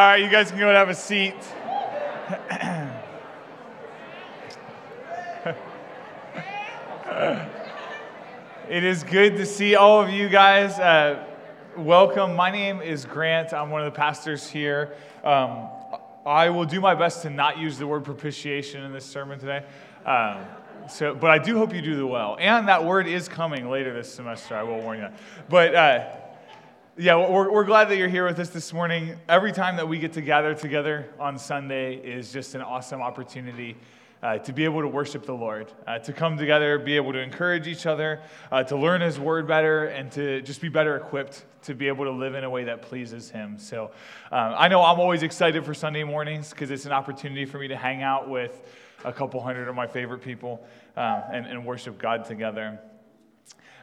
right, you guys can go and have a seat. it is good to see all of you guys. Uh, welcome. My name is Grant. I'm one of the pastors here. Um, I will do my best to not use the word propitiation in this sermon today. Um, so, but I do hope you do the well. And that word is coming later this semester. I will warn you. But uh, yeah, we're, we're glad that you're here with us this morning. Every time that we get to gather together on Sunday is just an awesome opportunity uh, to be able to worship the Lord, uh, to come together, be able to encourage each other, uh, to learn His Word better, and to just be better equipped to be able to live in a way that pleases Him. So uh, I know I'm always excited for Sunday mornings because it's an opportunity for me to hang out with a couple hundred of my favorite people uh, and, and worship God together.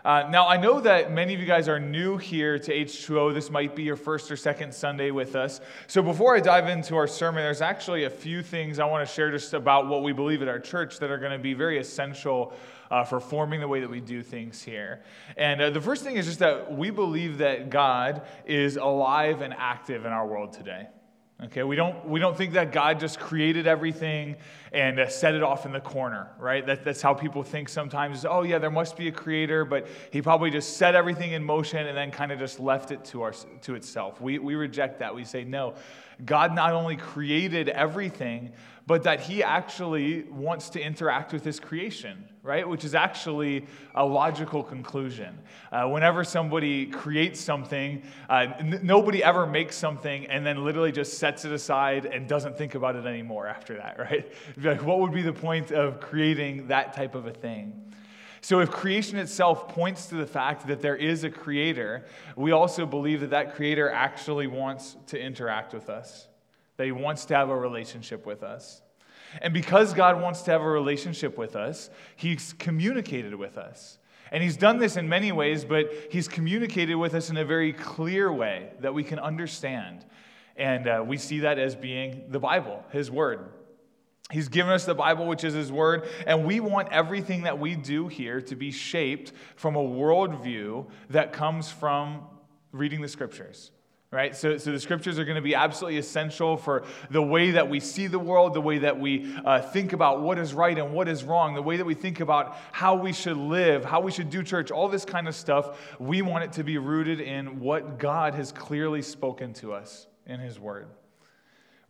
Uh, now, I know that many of you guys are new here to H2O. This might be your first or second Sunday with us. So, before I dive into our sermon, there's actually a few things I want to share just about what we believe at our church that are going to be very essential uh, for forming the way that we do things here. And uh, the first thing is just that we believe that God is alive and active in our world today. Okay, we don't, we don't think that God just created everything and uh, set it off in the corner, right? That, that's how people think sometimes. Oh, yeah, there must be a creator, but he probably just set everything in motion and then kind of just left it to, our, to itself. We, we reject that. We say, no, God not only created everything, but that he actually wants to interact with his creation, right? Which is actually a logical conclusion. Uh, whenever somebody creates something, uh, n- nobody ever makes something and then literally just sets it aside and doesn't think about it anymore after that, right? Like, what would be the point of creating that type of a thing? So, if creation itself points to the fact that there is a creator, we also believe that that creator actually wants to interact with us, that he wants to have a relationship with us. And because God wants to have a relationship with us, he's communicated with us. And he's done this in many ways, but he's communicated with us in a very clear way that we can understand. And uh, we see that as being the Bible, his word. He's given us the Bible, which is His Word, and we want everything that we do here to be shaped from a worldview that comes from reading the Scriptures. Right? So, so the scriptures are going to be absolutely essential for the way that we see the world, the way that we uh, think about what is right and what is wrong, the way that we think about how we should live, how we should do church, all this kind of stuff. We want it to be rooted in what God has clearly spoken to us in His Word.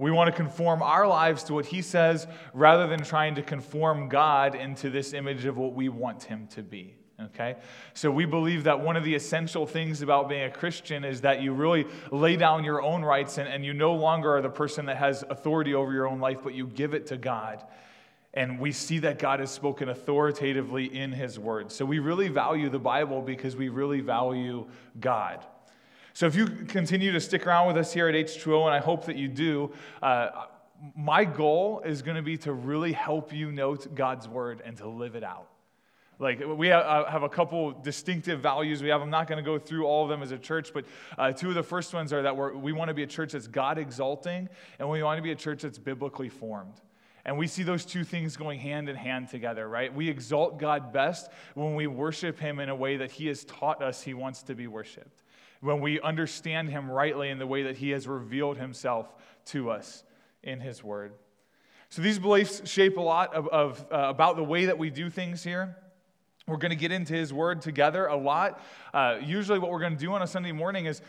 We want to conform our lives to what he says rather than trying to conform God into this image of what we want him to be. Okay? So we believe that one of the essential things about being a Christian is that you really lay down your own rights and, and you no longer are the person that has authority over your own life, but you give it to God. And we see that God has spoken authoritatively in his word. So we really value the Bible because we really value God. So if you continue to stick around with us here at H2O, and I hope that you do, uh, my goal is going to be to really help you know God's word and to live it out. Like, we uh, have a couple distinctive values we have. I'm not going to go through all of them as a church, but uh, two of the first ones are that we want to be a church that's God exalting, and we want to be a church that's biblically formed. And we see those two things going hand in hand together, right? We exalt God best when we worship Him in a way that He has taught us He wants to be worshiped when we understand Him rightly in the way that He has revealed Himself to us in His Word. So these beliefs shape a lot of, of uh, about the way that we do things here. We're going to get into His Word together a lot. Uh, usually, what we're going to do on a Sunday morning is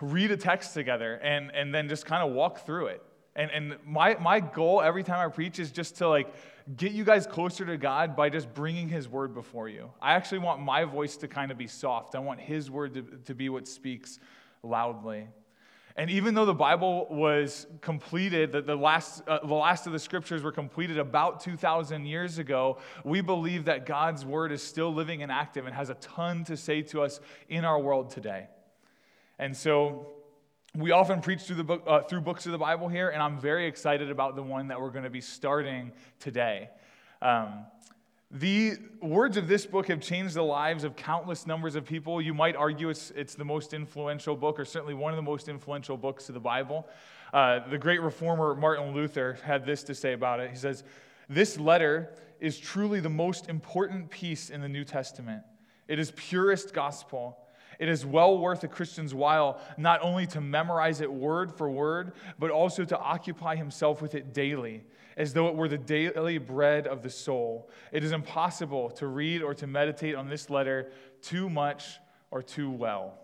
read a text together and, and then just kind of walk through it. And, and my, my goal every time I preach is just to like get you guys closer to God by just bringing His word before you. I actually want my voice to kind of be soft. I want His word to, to be what speaks loudly. And even though the Bible was completed, the, the, last, uh, the last of the scriptures were completed about 2,000 years ago, we believe that God's word is still living and active and has a ton to say to us in our world today. And so we often preach through, the book, uh, through books of the Bible here, and I'm very excited about the one that we're going to be starting today. Um, the words of this book have changed the lives of countless numbers of people. You might argue it's, it's the most influential book, or certainly one of the most influential books of the Bible. Uh, the great reformer Martin Luther had this to say about it. He says, This letter is truly the most important piece in the New Testament. It is purest gospel It is well worth a Christian's while not only to memorize it word for word, but also to occupy himself with it daily, as though it were the daily bread of the soul. It is impossible to read or to meditate on this letter too much or too well.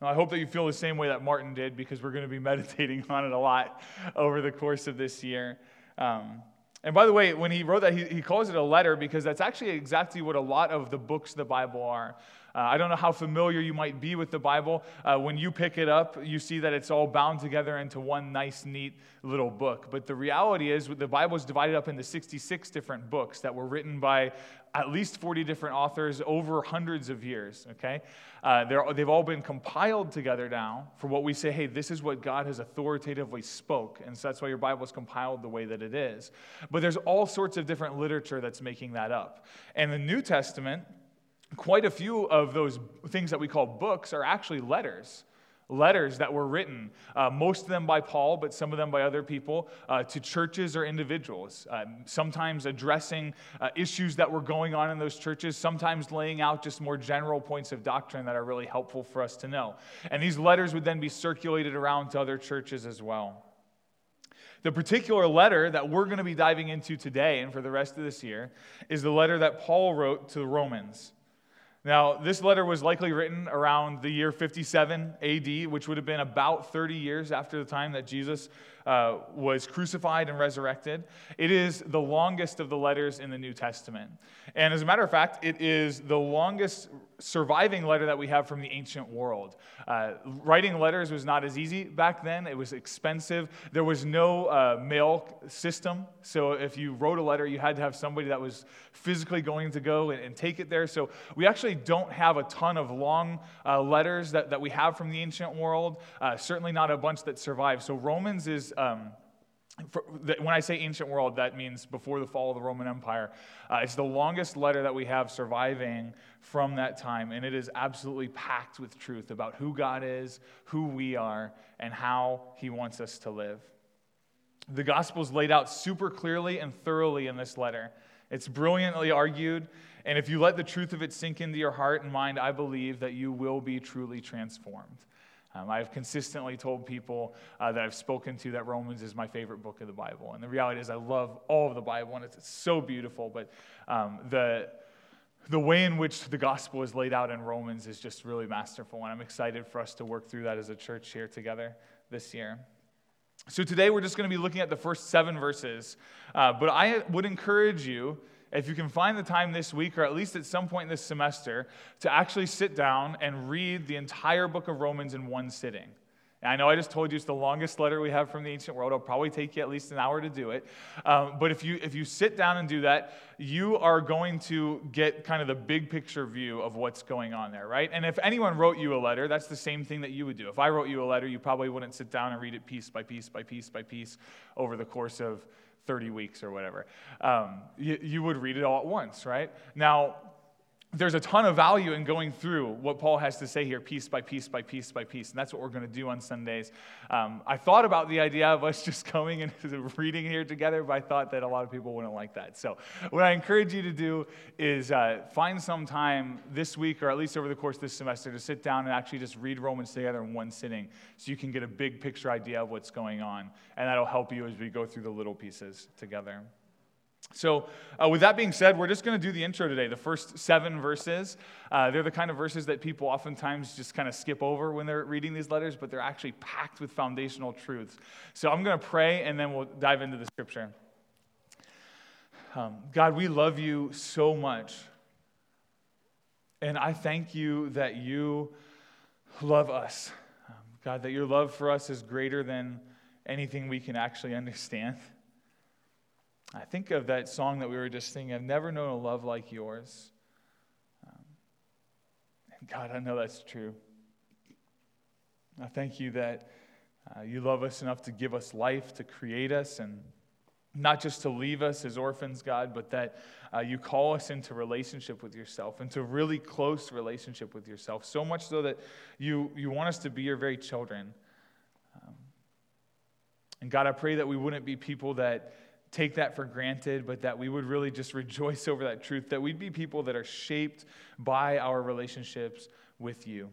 Now, I hope that you feel the same way that Martin did because we're going to be meditating on it a lot over the course of this year. Um, and by the way, when he wrote that, he, he calls it a letter because that's actually exactly what a lot of the books of the Bible are. Uh, I don't know how familiar you might be with the Bible. Uh, when you pick it up, you see that it's all bound together into one nice, neat little book. But the reality is, the Bible is divided up into 66 different books that were written by at least 40 different authors over hundreds of years, okay? Uh, they've all been compiled together now for what we say, hey, this is what God has authoritatively spoke. And so that's why your Bible is compiled the way that it is. But there's all sorts of different literature that's making that up. And the New Testament, quite a few of those things that we call books are actually letters. Letters that were written, uh, most of them by Paul, but some of them by other people, uh, to churches or individuals. Uh, sometimes addressing uh, issues that were going on in those churches, sometimes laying out just more general points of doctrine that are really helpful for us to know. And these letters would then be circulated around to other churches as well. The particular letter that we're going to be diving into today and for the rest of this year is the letter that Paul wrote to the Romans. Now, this letter was likely written around the year 57 AD, which would have been about 30 years after the time that Jesus uh, was crucified and resurrected. It is the longest of the letters in the New Testament. And as a matter of fact, it is the longest surviving letter that we have from the ancient world. Uh, writing letters was not as easy back then, it was expensive. There was no uh, mail system. So if you wrote a letter, you had to have somebody that was physically going to go and, and take it there. So we actually don't have a ton of long uh, letters that, that we have from the ancient world, uh, certainly not a bunch that survive. So Romans is um, for, when I say ancient world, that means before the fall of the Roman Empire. Uh, it's the longest letter that we have surviving from that time, and it is absolutely packed with truth about who God is, who we are, and how He wants us to live. The gospel is laid out super clearly and thoroughly in this letter. It's brilliantly argued, and if you let the truth of it sink into your heart and mind, I believe that you will be truly transformed. Um, I've consistently told people uh, that I've spoken to that Romans is my favorite book of the Bible. And the reality is, I love all of the Bible, and it's, so beautiful. But um, the, the way in which the gospel is laid out in Romans is just really masterful. And I'm excited for us to work through that as a church here together this year. So today, we're just going to be looking at the first seven verses. Uh, but I would encourage you if you can find the time this week, or at least at some point this semester, to actually sit down and read the entire book of Romans in one sitting. I know I just told you it's the longest letter we have from the ancient world. It'll probably take you at least an hour to do it. Um, but if you, if you sit down and do that, you are going to get kind of the big picture view of what's going on there, right? And if anyone wrote you a letter, that's the same thing that you would do. If I wrote you a letter, you probably wouldn't sit down and read it piece by piece by piece by piece over the course of 30 weeks or whatever. Um, you, you would read it all at once, right? Now, there's a ton of value in going through what Paul has to say here, piece by piece by piece by piece. And that's what we're going to do on Sundays. Um, I thought about the idea of us just coming and reading here together, but I thought that a lot of people wouldn't like that. So, what I encourage you to do is uh, find some time this week, or at least over the course of this semester, to sit down and actually just read Romans together in one sitting so you can get a big picture idea of what's going on. And that'll help you as we go through the little pieces together. So, uh, with that being said, we're just going to do the intro today. The first seven verses. Uh, they're the kind of verses that people oftentimes just kind of skip over when they're reading these letters, but they're actually packed with foundational truths. So, I'm going to pray and then we'll dive into the scripture. Um, God, we love you so much. And I thank you that you love us. Um, God, that your love for us is greater than anything we can actually understand. I think of that song that we were just singing, I've never known a love like yours. Um, and God, I know that's true. I thank you that uh, you love us enough to give us life, to create us, and not just to leave us as orphans, God, but that uh, you call us into relationship with yourself, into really close relationship with yourself, so much so that you, you want us to be your very children. Um, and God, I pray that we wouldn't be people that take that for granted, but that we would really just rejoice over that truth, that we'd be people that are shaped by our relationships with you.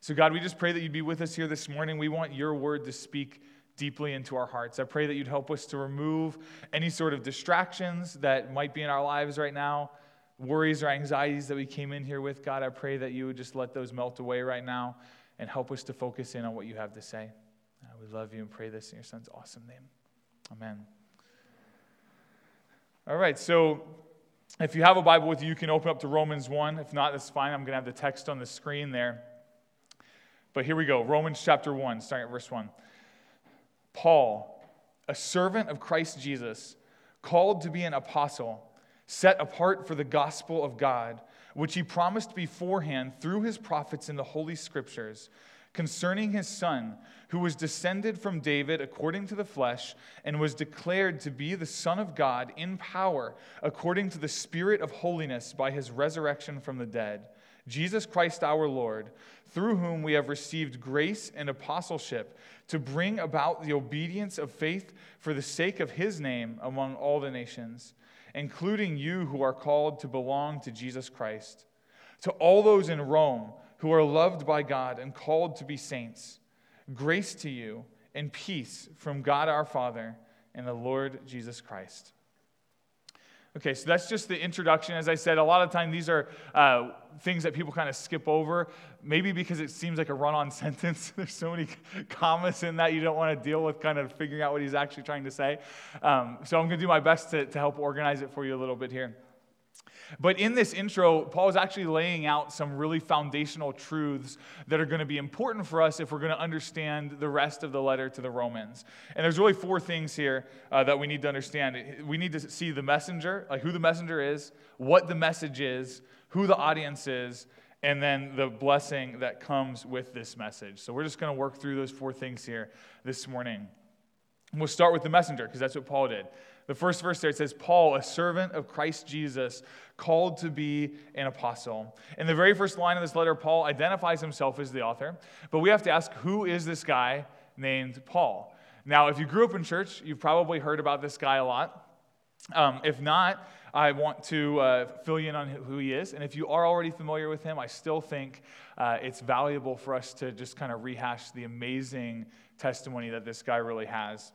So, God, we just pray that you'd be with us here this morning. We want your word to speak deeply into our hearts. I pray that you'd help us to remove any sort of distractions that might be in our lives right now, worries or anxieties that we came in here with. God, I pray that you would just let those melt away right now and help us to focus in on what you have to say. Uh, we love you and pray this in your son's awesome name. Amen. All right, so if you have a Bible with you, you can open up to Romans 1. If not, that's fine. I'm going to have the text on the screen there. But here we go Romans chapter 1, starting at verse 1. Paul, a servant of Christ Jesus, called to be an apostle, set apart for the gospel of God, which he promised beforehand through his prophets in the Holy Scriptures, concerning his Son, who was descended from David according to the flesh, and was declared to be the Son of God in power, according to the Spirit of holiness by his resurrection from the dead. Jesus Christ our Lord, through whom we have received grace and apostleship to bring about the obedience of faith for the sake of his name among all the nations, including you who are called to belong to Jesus Christ. To all those in Rome who are loved by God and called to be saints, grace to you and peace from God our Father and the Lord Jesus Christ. Okay, so that's just the introduction. As I said, a lot of time these are uh, things that people kind of skip over, maybe because it seems like a run on sentence. There's so many commas in that you don't want to deal with kind of figuring out what he's actually trying to say. Um, so I'm going to do my best to, to help organize it for you a little bit here. But in this intro, Paul is actually laying out some really foundational truths that are going to be important for us if we're going to understand the rest of the letter to the Romans. And there's really four things here uh, that we need to understand. We need to see the messenger, like who the messenger is, what the message is, who the audience is, and then the blessing that comes with this message. So we're just going to work through those four things here this morning. We'll start with the messenger because that's what Paul did. The first verse there it says, Paul, a servant of Christ Jesus, called to be an apostle. In the very first line of this letter, Paul identifies himself as the author, but we have to ask, who is this guy named Paul? Now, if you grew up in church, you've probably heard about this guy a lot. Um, if not, I want to uh, fill you in on who he is. And if you are already familiar with him, I still think uh, it's valuable for us to just kind of rehash the amazing testimony that this guy really has.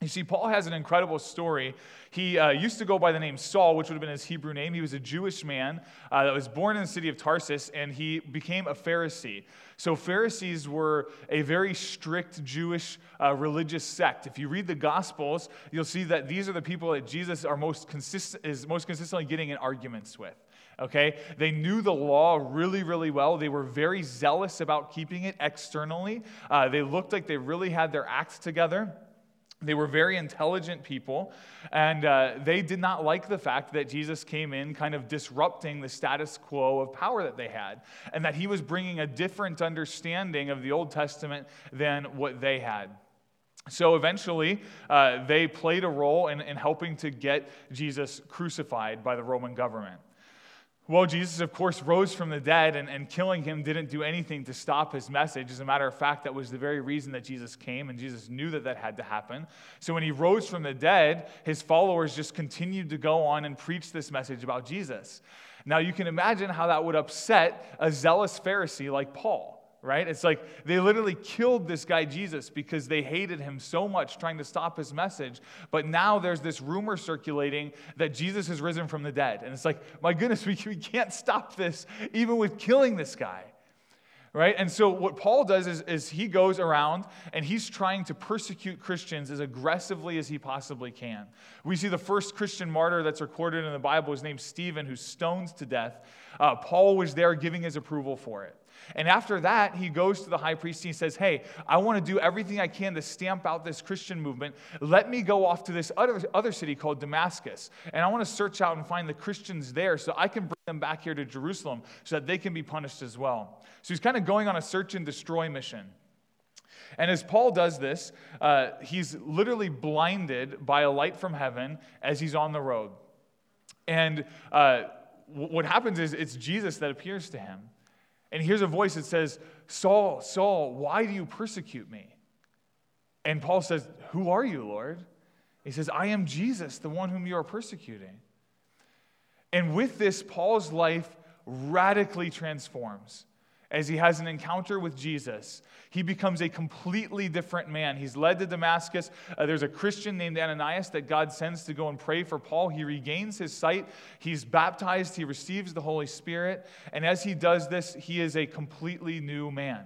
You see, Paul has an incredible story. He uh, used to go by the name Saul, which would have been his Hebrew name. He was a Jewish man uh, that was born in the city of Tarsus, and he became a Pharisee. So, Pharisees were a very strict Jewish uh, religious sect. If you read the Gospels, you'll see that these are the people that Jesus are most consist- is most consistently getting in arguments with okay? They knew the law really, really well. They were very zealous about keeping it externally. Uh, they looked like they really had their acts together. They were very intelligent people, and uh, they did not like the fact that Jesus came in kind of disrupting the status quo of power that they had, and that he was bringing a different understanding of the Old Testament than what they had. So eventually, uh, they played a role in, in helping to get Jesus crucified by the Roman government. Well, Jesus, of course, rose from the dead, and, and killing him didn't do anything to stop his message. As a matter of fact, that was the very reason that Jesus came, and Jesus knew that that had to happen. So when he rose from the dead, his followers just continued to go on and preach this message about Jesus. Now, you can imagine how that would upset a zealous Pharisee like Paul right? It's like they literally killed this guy Jesus because they hated him so much trying to stop his message. But now there's this rumor circulating that Jesus has risen from the dead. And it's like, my goodness, we, we can't stop this even with killing this guy. Right? And so, what Paul does is, is he goes around and he's trying to persecute Christians as aggressively as he possibly can. We see the first Christian martyr that's recorded in the Bible is named Stephen, who's stoned to death. Uh, Paul was there giving his approval for it. And after that, he goes to the high priest and he says, Hey, I want to do everything I can to stamp out this Christian movement. Let me go off to this other, other city called Damascus. And I want to search out and find the Christians there so I can bring them back here to Jerusalem so that they can be punished as well. So he's kind of going on a search and destroy mission. And as Paul does this, uh, he's literally blinded by a light from heaven as he's on the road. And uh, what happens is it's Jesus that appears to him. And here's a voice that says, Saul, Saul, why do you persecute me? And Paul says, Who are you, Lord? He says, I am Jesus, the one whom you are persecuting. And with this, Paul's life radically transforms as he has an encounter with Jesus. He becomes a completely different man. He's led to Damascus. Uh, there's a Christian named Ananias that God sends to go and pray for Paul. He regains his sight. He's baptized. He receives the Holy Spirit. And as he does this, he is a completely new man,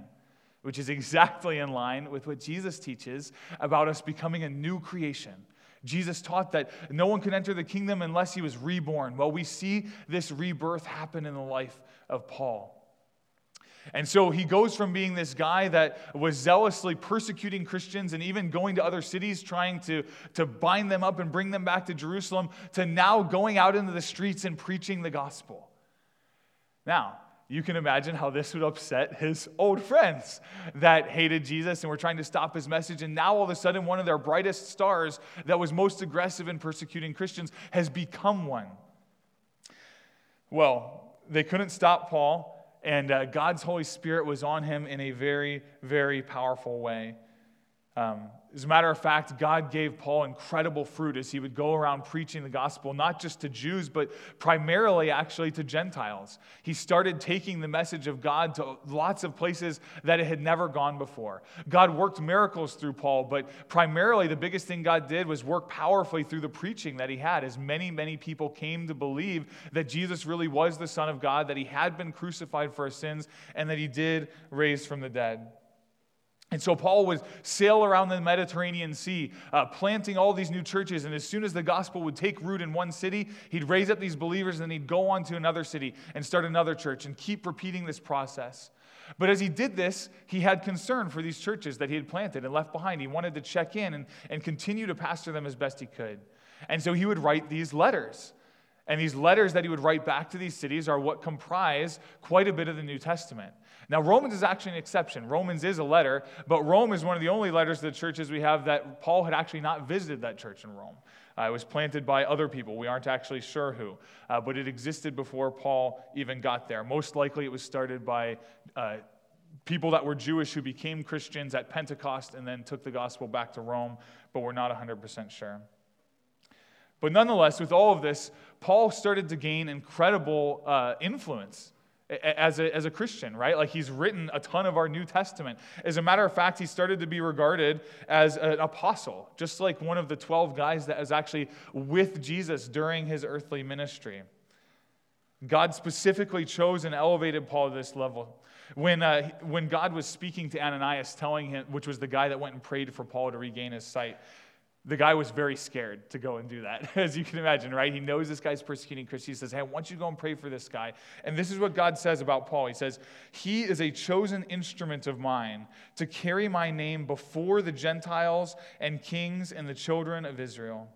which is exactly in line with what Jesus teaches about us becoming a new creation. Jesus taught that no one could enter the kingdom unless he was reborn. Well, we see this rebirth happen in the life of Paul. And so he goes from being this guy that was zealously persecuting Christians and even going to other cities trying to, to bind them up and bring them back to Jerusalem to now going out into the streets and preaching the gospel. Now, you can imagine how this would upset his old friends that hated Jesus and were trying to stop his message. And now, all of a sudden, one of their brightest stars that was most aggressive in persecuting Christians has become one. Well, they couldn't stop Paul, and uh, God's Holy Spirit was on him in a very, very powerful way. Um, as a matter of fact, God gave Paul incredible fruit as he would go around preaching the gospel, not just to Jews, but primarily actually to Gentiles. He started taking the message of God to lots of places that it had never gone before. God worked miracles through Paul, but primarily the biggest thing God did was work powerfully through the preaching that he had, as many, many people came to believe that Jesus really was the Son of God, that he had been crucified for our sins, and that he did raise from the dead. And so Paul would sail around the Mediterranean Sea, uh, planting all these new churches. And as soon as the gospel would take root in one city, he'd raise up these believers and then he'd go on to another city and start another church and keep repeating this process. But as he did this, he had concern for these churches that he had planted and left behind. He wanted to check in and, and continue to pastor them as best he could. And so he would write these letters. And these letters that he would write back to these cities are what comprise quite a bit of the New Testament. Now, Romans is actually an exception. Romans is a letter, but Rome is one of the only letters to the churches we have that Paul had actually not visited that church in Rome. Uh, it was planted by other people. We aren't actually sure who, uh, but it existed before Paul even got there. Most likely, it was started by uh, people that were Jewish who became Christians at Pentecost and then took the gospel back to Rome, but we're not 100% sure. But nonetheless, with all of this, Paul started to gain incredible uh, influence as a, as a Christian, right? Like he's written a ton of our New Testament. As a matter of fact, he started to be regarded as an apostle, just like one of the 12 guys that was actually with Jesus during his earthly ministry. God specifically chose and elevated Paul to this level. When, uh, when God was speaking to Ananias, telling him, which was the guy that went and prayed for Paul to regain his sight, the guy was very scared to go and do that, as you can imagine, right? He knows this guy's persecuting Christians. He says, Hey, I want you to go and pray for this guy. And this is what God says about Paul. He says, He is a chosen instrument of mine to carry my name before the Gentiles and kings and the children of Israel.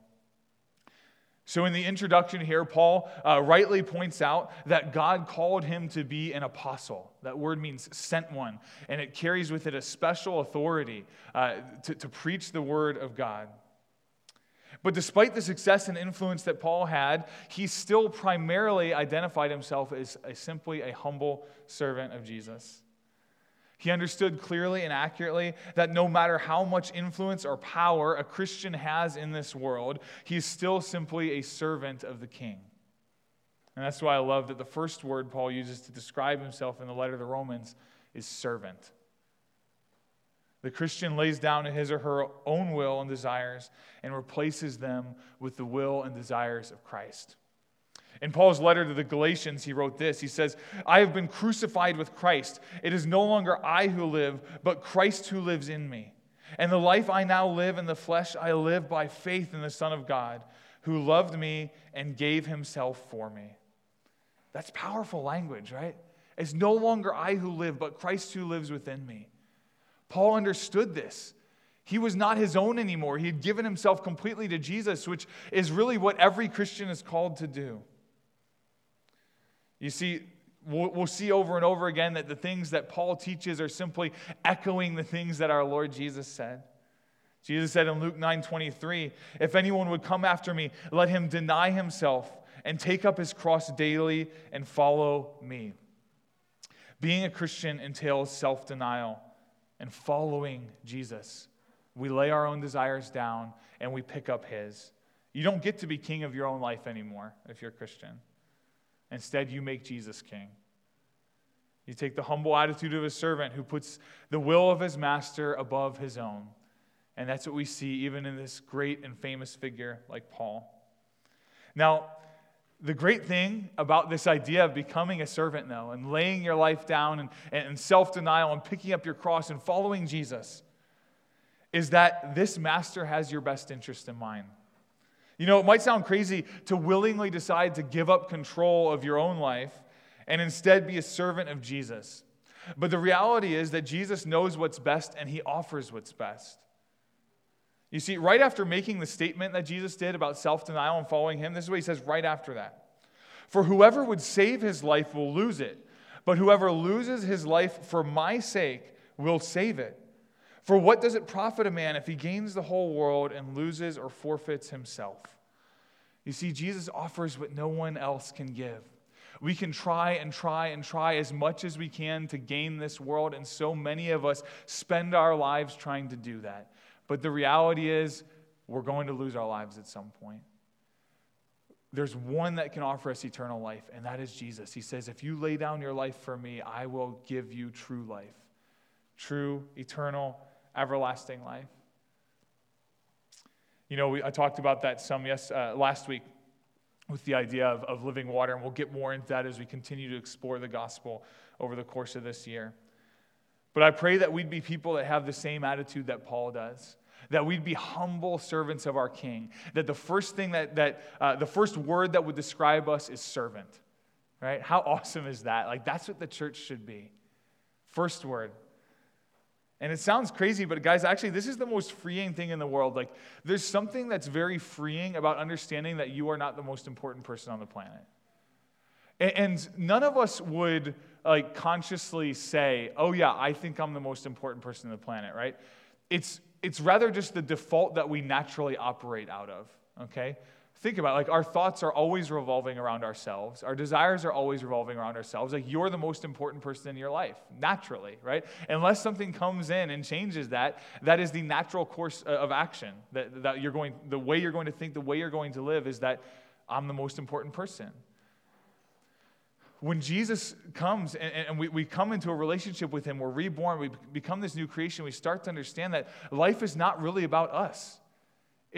So, in the introduction here, Paul uh, rightly points out that God called him to be an apostle. That word means sent one, and it carries with it a special authority uh, to, to preach the word of God. But despite the success and influence that Paul had, he still primarily identified himself as a, simply a humble servant of Jesus. He understood clearly and accurately that no matter how much influence or power a Christian has in this world, he is still simply a servant of the king. And that's why I love that the first word Paul uses to describe himself in the letter to the Romans is servant. The Christian lays down his or her own will and desires and replaces them with the will and desires of Christ. In Paul's letter to the Galatians, he wrote this He says, I have been crucified with Christ. It is no longer I who live, but Christ who lives in me. And the life I now live in the flesh, I live by faith in the Son of God, who loved me and gave himself for me. That's powerful language, right? It's no longer I who live, but Christ who lives within me. Paul understood this. He was not his own anymore. He had given himself completely to Jesus, which is really what every Christian is called to do. You see, we'll, see over and over again that the things that Paul teaches are simply echoing the things that our Lord Jesus said. Jesus said in Luke 9 23, If anyone would come after me, let him deny himself and take up his cross daily and follow me. Being a Christian entails self denial and following Jesus. We lay our own desires down and we pick up His. You don't get to be king of your own life anymore if you're a Christian. Instead, you make Jesus king. You take the humble attitude of a servant who puts the will of his master above his own. And that's what we see even in this great and famous figure like Paul. Now, the great thing about this idea of becoming a servant, though, and laying your life down and, and self denial and picking up your cross and following Jesus, is that this master has your best interest in mind. You know, it might sound crazy to willingly decide to give up control of your own life and instead be a servant of Jesus. But the reality is that Jesus knows what's best and he offers what's best. You see, right after making the statement that Jesus did about self denial and following him, this is what he says right after that. For whoever would save his life will lose it, but whoever loses his life for my sake will save it. For what does it profit a man if he gains the whole world and loses or forfeits himself? You see, Jesus offers what no one else can give. We can try and try and try as much as we can to gain this world, and so many of us spend our lives trying to do that. But the reality is, we're going to lose our lives at some point. There's one that can offer us eternal life, and that is Jesus. He says, If you lay down your life for me, I will give you true life, true, eternal, everlasting life. You know, we, I talked about that some yes, uh, last week with the idea of, of living water, and we'll get more into that as we continue to explore the gospel over the course of this year. But I pray that we'd be people that have the same attitude that Paul does. That we'd be humble servants of our King. That the first thing that, that uh, the first word that would describe us is servant. Right? How awesome is that? Like, that's what the church should be. First word. And it sounds crazy, but guys, actually, this is the most freeing thing in the world. Like, there's something that's very freeing about understanding that you are not the most important person on the planet. And none of us would like consciously say, "Oh yeah, I think I'm the most important person on the planet," right? It's it's rather just the default that we naturally operate out of, okay? Think about it. like our thoughts are always revolving around ourselves. Our desires are always revolving around ourselves. Like you're the most important person in your life, naturally, right? Unless something comes in and changes that, that is the natural course uh, of action. That, that you're going, the way you're going to think, the way you're going to live is that I'm the most important person when Jesus comes and, and, we, we come into a relationship with Him, we're reborn, we become this new creation, we start to understand that life is not really about us.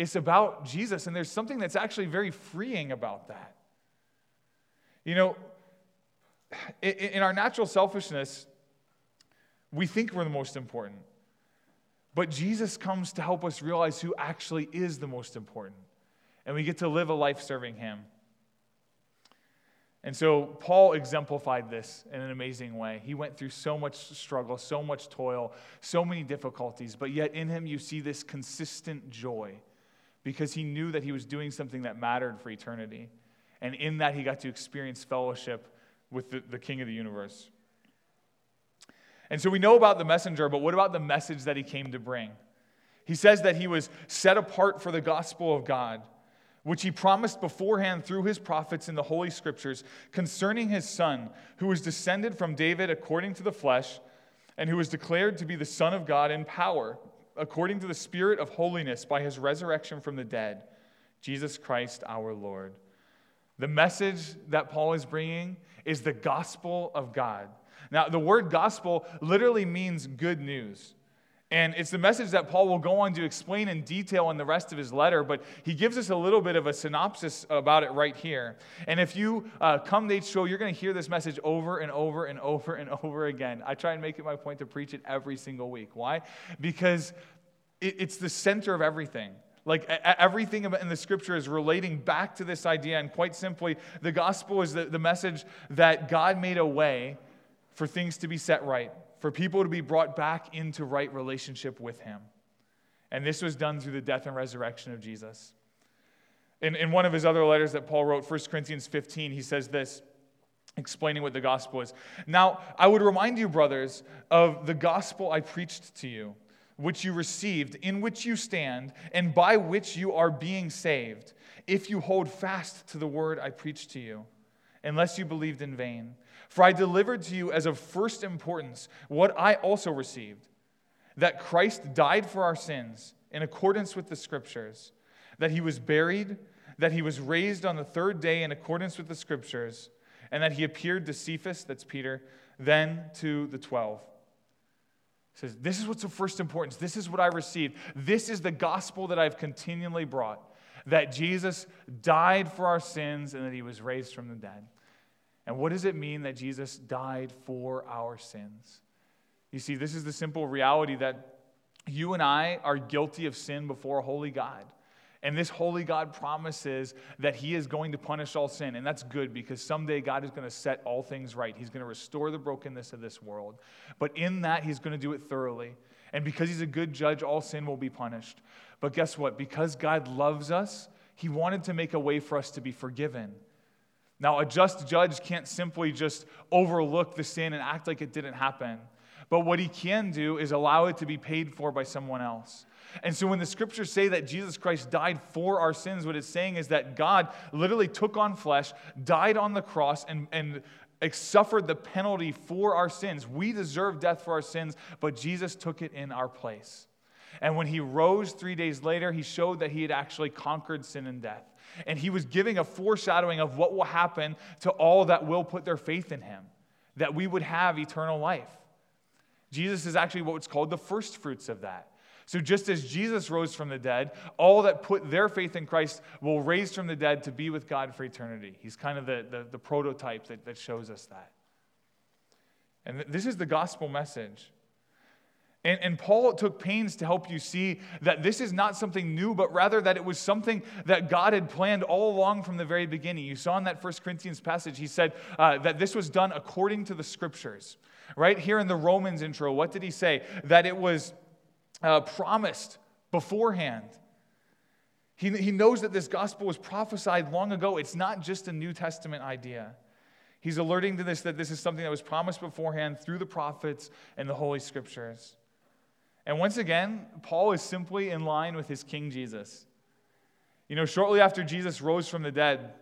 It's about Jesus. And there's something that's actually very freeing about that. You know, in, our natural selfishness, we think we're the most important. But Jesus comes to help us realize who actually is the most important. And we get to live a life serving Him. And so Paul exemplified this in an amazing way. He went through so much struggle, so much toil, so many difficulties, but yet in him you see this consistent joy because he knew that he was doing something that mattered for eternity. And in that, he got to experience fellowship with the, the King of the universe. And so we know about the messenger, but what about the message that he came to bring? He says that he was set apart for the gospel of God which he promised beforehand through his prophets in the Holy Scriptures concerning his Son, who was descended from David according to the flesh, and who was declared to be the Son of God in power, according to the Spirit of holiness by his resurrection from the dead, Jesus Christ our Lord. The message that Paul is bringing is the gospel of God. Now, the word gospel literally means good news. And it's the message that Paul will go on to explain in detail in the rest of his letter, but he gives us a little bit of a synopsis about it right here. And if you uh, come to H2O, you're going to hear this message over and over and over and over again. I try and make it my point to preach it every single week. Why? Because it, it's the center of everything. Like everything in the scripture is relating back to this idea. And quite simply, the gospel is the, the message that God made a way for things to be set right for people to be brought back into right relationship with Him. And this was done through the death and resurrection of Jesus. In, in one of his other letters that Paul wrote, 1 Corinthians 15, he says this, explaining what the gospel is. Now, I would remind you, brothers, of the gospel I preached to you, which you received, in which you stand, and by which you are being saved, if you hold fast to the word I preached to you, unless you believed in vain. For I delivered to you as of first importance what I also received that Christ died for our sins in accordance with the Scriptures, that he was buried, that he was raised on the third day in accordance with the Scriptures, and that he appeared to Cephas, that's Peter, then to the 12. He says, This is what's of first importance. This is what I received. This is the gospel that I've continually brought that Jesus died for our sins and that he was raised from the dead. And what does it mean that Jesus died for our sins? You see, this is the simple reality that you and I are guilty of sin before a holy God. And this holy God promises that he is going to punish all sin. And that's good because someday God is going to set all things right. He's going to restore the brokenness of this world. But in that, he's going to do it thoroughly. And because he's a good judge, all sin will be punished. But guess what? Because God loves us, he wanted to make a way for us to be forgiven. Now, a just judge can't simply just overlook the sin and act like it didn't happen. But what he can do is allow it to be paid for by someone else. And so when the scriptures say that Jesus Christ died for our sins, what it's saying is that God literally took on flesh, died on the cross, and, and suffered the penalty for our sins. We deserve death for our sins, but Jesus took it in our place. And when he rose three days later, he showed that he had actually conquered sin and death. And he was giving a foreshadowing of what will happen to all that will put their faith in him, that we would have eternal life. Jesus is actually what's called the first fruits of that. So, just as Jesus rose from the dead, all that put their faith in Christ will raise from the dead to be with God for eternity. He's kind of the, the, the prototype that, that shows us that. And th- this is the gospel message. And, and, Paul took pains to help you see that this is not something new, but rather that it was something that God had planned all along from the very beginning. You saw in that First Corinthians passage, he said uh, that this was done according to the scriptures. Right here in the Romans intro, what did he say? That it was uh, promised beforehand. He, he knows that this gospel was prophesied long ago. It's not just a New Testament idea. He's alerting to this that this is something that was promised beforehand through the prophets and the Holy Scriptures. And once again, Paul is simply in line with his King Jesus. You know, shortly after Jesus rose from the dead,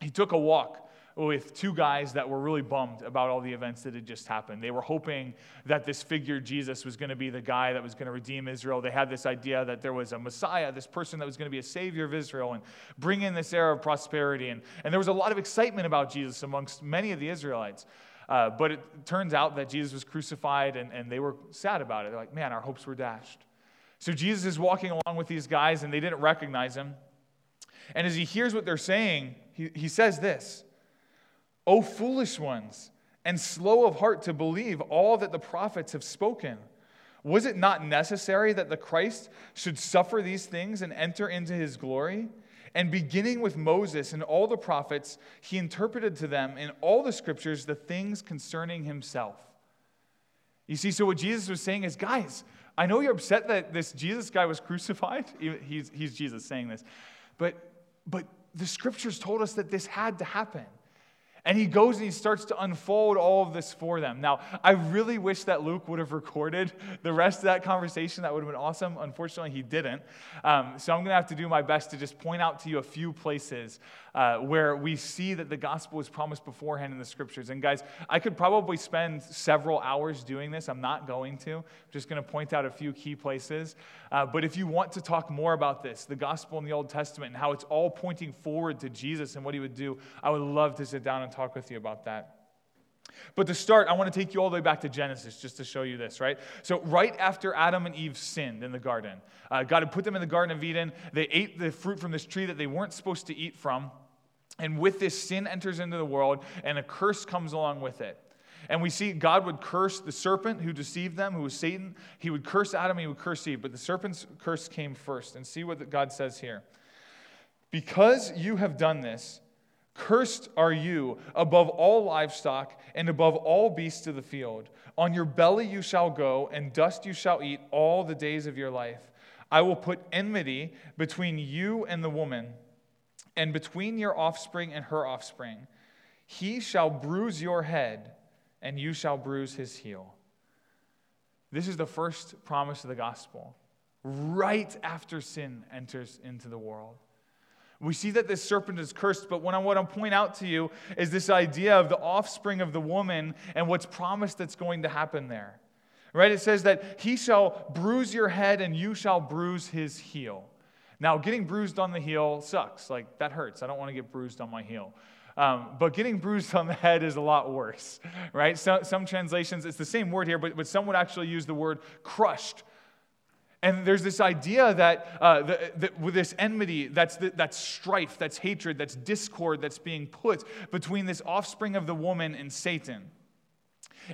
he took a walk with two guys that were really bummed about all the events that had just happened. They were hoping that this figure, Jesus, was going to be the guy that was going to redeem Israel. They had this idea that there was a Messiah, this person that was going to be a savior of Israel and bring in this era of prosperity. And, and there was a lot of excitement about Jesus amongst many of the Israelites. Uh, but it turns out that Jesus was crucified and, and they were sad about it. They're like, man, our hopes were dashed. So Jesus is walking along with these guys and they didn't recognize him. And as he hears what they're saying, he, he says this O foolish ones, and slow of heart to believe all that the prophets have spoken. Was it not necessary that the Christ should suffer these things and enter into his glory? And beginning with Moses and all the prophets, he interpreted to them in all the scriptures the things concerning himself. You see, so what Jesus was saying is, guys, I know you're upset that this Jesus guy was crucified. He's, he's Jesus saying this. But, but the scriptures told us that this had to happen. And he goes and he starts to unfold all of this for them. Now, I really wish that Luke would have recorded the rest of that conversation. That would have been awesome. Unfortunately, he didn't. Um, so I'm going to have to do my best to just point out to you a few places uh, where we see that the gospel was promised beforehand in the scriptures. And guys, I could probably spend several hours doing this. I'm not going to. I'm just going to point out a few key places. Uh, but if you want to talk more about this, the gospel in the Old Testament and how it's all pointing forward to Jesus and what he would do, I would love to sit down and talk with you about that. But to start, I want to take you all the way back to Genesis just to show you this, right? So, right after Adam and Eve sinned in the garden, uh, God had put them in the Garden of Eden. They ate the fruit from this tree that they weren't supposed to eat from. And with this, sin enters into the world, and a curse comes along with it. And we see God would curse the serpent who deceived them, who was Satan. He would curse Adam, he would curse Eve. But the serpent's curse came first. And see what God says here. Because you have done this, cursed are you above all livestock and above all beasts of the field. On your belly you shall go, and dust you shall eat all the days of your life. I will put enmity between you and the woman and between your offspring and her offspring. He shall bruise your head, and you shall bruise his heel. This is the first promise of the gospel, right after sin enters into the world. We see that this serpent is cursed, but what I want to point out to you is this idea of the offspring of the woman and what's promised that's going to happen there. Right? It says that he shall bruise your head and you shall bruise his heel. Now, getting bruised on the heel sucks. Like, that hurts. I don't want to get bruised on my heel. Um, but getting bruised on the head is a lot worse, right? So, some translations, it's the same word here, but, but some would actually use the word crushed. And there's this idea that, uh, with this enmity, that's, the, that's strife, that's hatred, that's discord that's being put between this offspring of the woman and Satan.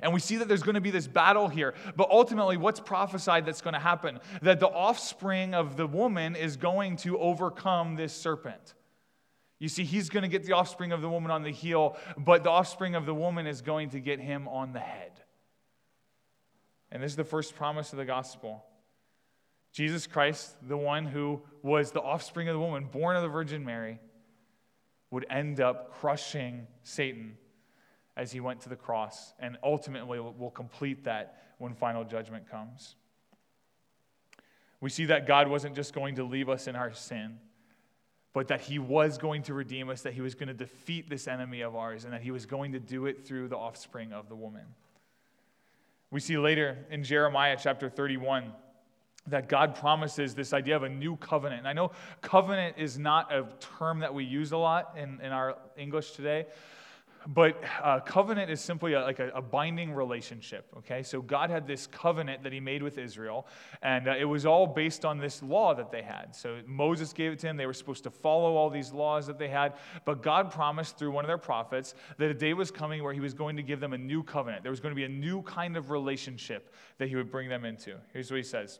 And we see that there's going to be this battle here. But ultimately, what's prophesied that's going to happen? That the offspring of the woman is going to overcome this serpent. You see, he's going to get the offspring of the woman on the heel, but the offspring of the woman is going to get him on the head. And this is the first promise of the gospel. Jesus Christ, the one who was the offspring of the woman, born of the Virgin Mary, would end up crushing Satan as he went to the cross, and ultimately will complete that when final judgment comes. We see that God wasn't just going to leave us in our sin but that he was going to redeem us, that he was going to defeat this enemy of ours, and that he was going to do it through the offspring of the woman. We see later in Jeremiah chapter 31 that God promises this idea of a new covenant. And I know covenant is not a term that we use a lot in, in our English today, but uh, covenant is simply a, like a, a, binding relationship, okay? So God had this covenant that he made with Israel, and uh, it was all based on this law that they had. So Moses gave it to him. They were supposed to follow all these laws that they had. But God promised through one of their prophets that a day was coming where he was going to give them a new covenant. There was going to be a new kind of relationship that he would bring them into. Here's what he says.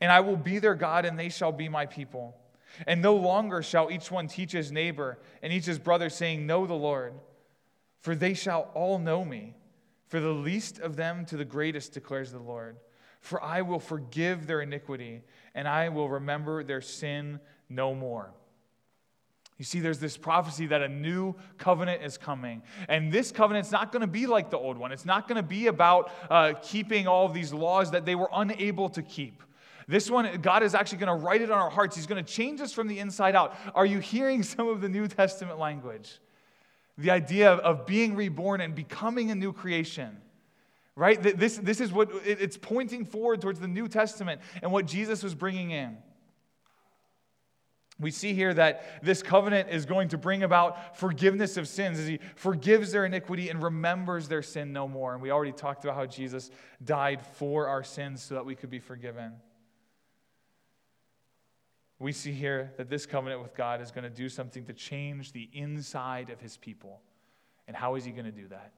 and I will be their God, and they shall be my people. And no longer shall each one teach his neighbor and each his brother, saying, Know the Lord. For they shall all know me, for the least of them to the greatest, declares the Lord. For I will forgive their iniquity, and I will remember their sin no more. You see, there's this prophecy that a new covenant is coming. And this covenant's not going to be like the old one. It's not going to be about uh, keeping all of these laws that they were unable to keep. This one, God is actually going to write it on our hearts. He's going to change us from the inside out. Are you hearing some of the New Testament language? The idea of being reborn and becoming a new creation. Right? This, this is what it's pointing forward towards the New Testament and what Jesus was bringing in. We see here that this covenant is going to bring about forgiveness of sins as he forgives their iniquity and remembers their sin no more. And we already talked about how Jesus died for our sins so that we could be forgiven we see here that this covenant with God is going to do something to change the inside of his people. And how is he going to do that?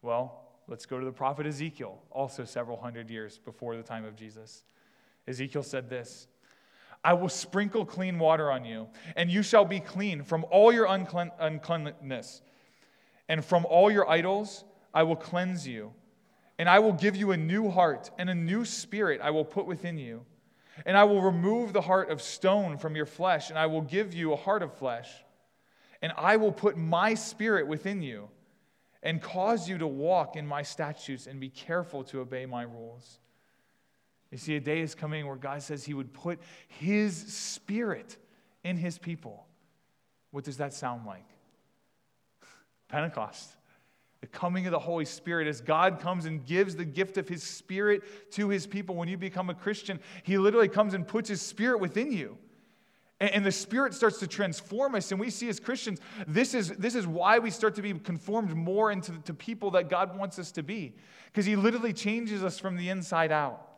Well, let's go to the prophet Ezekiel, also several hundred years before the time of Jesus. Ezekiel said this I will sprinkle clean water on you, and you shall be clean from all your unclean- uncleanness. And from all your idols I will cleanse you. And I will give you a new heart, and a new spirit I will put within you. And I will remove the heart of stone from your flesh, and I will give you a heart of flesh. And I will put my spirit within you, and cause you to walk in my statutes and be careful to obey my rules. You see, a day is coming where God says he would put his spirit in his people. What does that sound like? Pentecost the coming of the Holy Spirit, as God comes and gives the gift of His Spirit to His people. When you become a Christian, He literally comes and puts His Spirit within you. And, the Spirit starts to transform us. And we see as Christians, this is, this is why we start to be conformed more into to people that God wants us to be. Because He literally changes us from the inside out.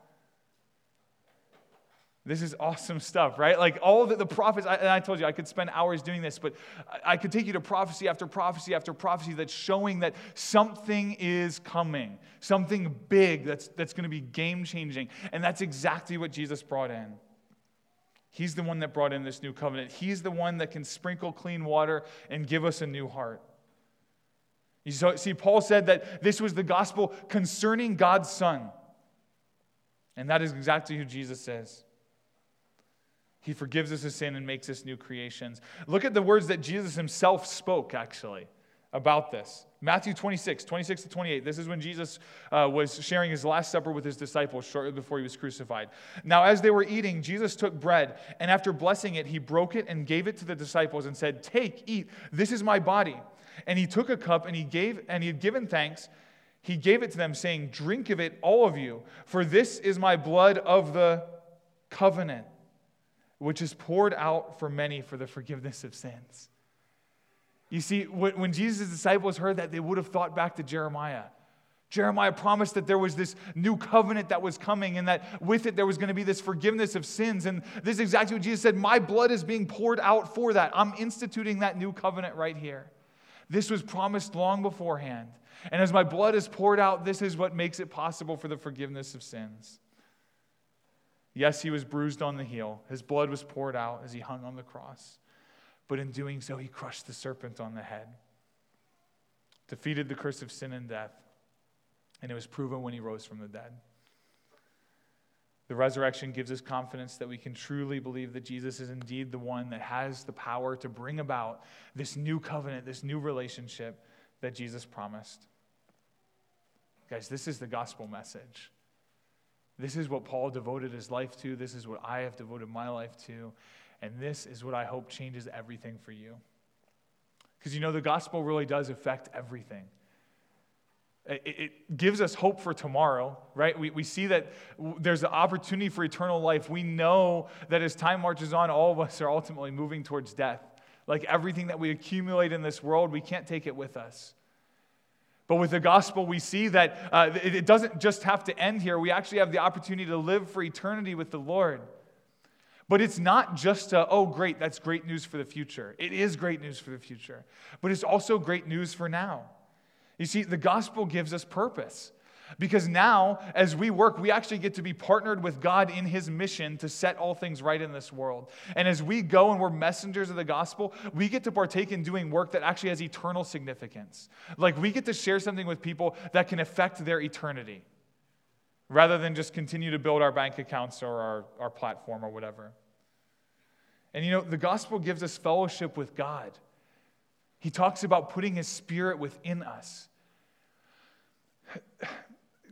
This is awesome stuff, right? Like all the, the prophets, I, and I told you I could spend hours doing this, but I, I could take you to prophecy after prophecy after prophecy that's showing that something is coming, something big that's, that's going to be game changing. And that's exactly what Jesus brought in. He's the one that brought in this new covenant. He's the one that can sprinkle clean water and give us a new heart. You see, Paul said that this was the gospel concerning God's Son. And that is exactly who Jesus is. He forgives us of sin and makes us new creations. Look at the words that Jesus himself spoke, actually, about this. Matthew 26, 26 to 28. This is when Jesus uh, was sharing his Last Supper with his disciples shortly before he was crucified. Now, as they were eating, Jesus took bread, and after blessing it, he broke it and gave it to the disciples and said, Take, eat, this is my body. And he took a cup and he gave, and he had given thanks. He gave it to them, saying, Drink of it, all of you, for this is my blood of the covenant, which is poured out for many for the forgiveness of sins. You see, when Jesus' disciples heard that, they would have thought back to Jeremiah. Jeremiah promised that there was this new covenant that was coming and that with it there was going to be this forgiveness of sins. And this is exactly what Jesus said My blood is being poured out for that. I'm instituting that new covenant right here. This was promised long beforehand. And as my blood is poured out, this is what makes it possible for the forgiveness of sins. Yes, he was bruised on the heel, his blood was poured out as he hung on the cross but in doing so, he crushed the serpent on the head, defeated the curse of sin and death, and it was proven when he rose from the dead. The resurrection gives us confidence that we can truly believe that Jesus is indeed the one that has the power to bring about this new covenant, this new relationship that Jesus promised. Guys, this is the gospel message. This is what Paul devoted his life to. This is what I have devoted my life to. And this is what I hope changes everything for you. Because you know, the gospel really does affect everything. It, gives us hope for tomorrow, right? We, we see that there's an opportunity for eternal life. We know that as time marches on, all of us are ultimately moving towards death. Like everything that we accumulate in this world, we can't take it with us. But with the gospel, we see that uh, it, doesn't just have to end here. We actually have the opportunity to live for eternity with the Lord. But it's not just a, oh, great, that's great news for the future. It is great news for the future, but it's also great news for now. You see, the gospel gives us purpose. Because now, as we work, we actually get to be partnered with God in His mission to set all things right in this world. And as we go and we're messengers of the gospel, we get to partake in doing work that actually has eternal significance. Like we get to share something with people that can affect their eternity rather than just continue to build our bank accounts or our, our platform or whatever. And you know, the gospel gives us fellowship with God. He talks about putting his spirit within us.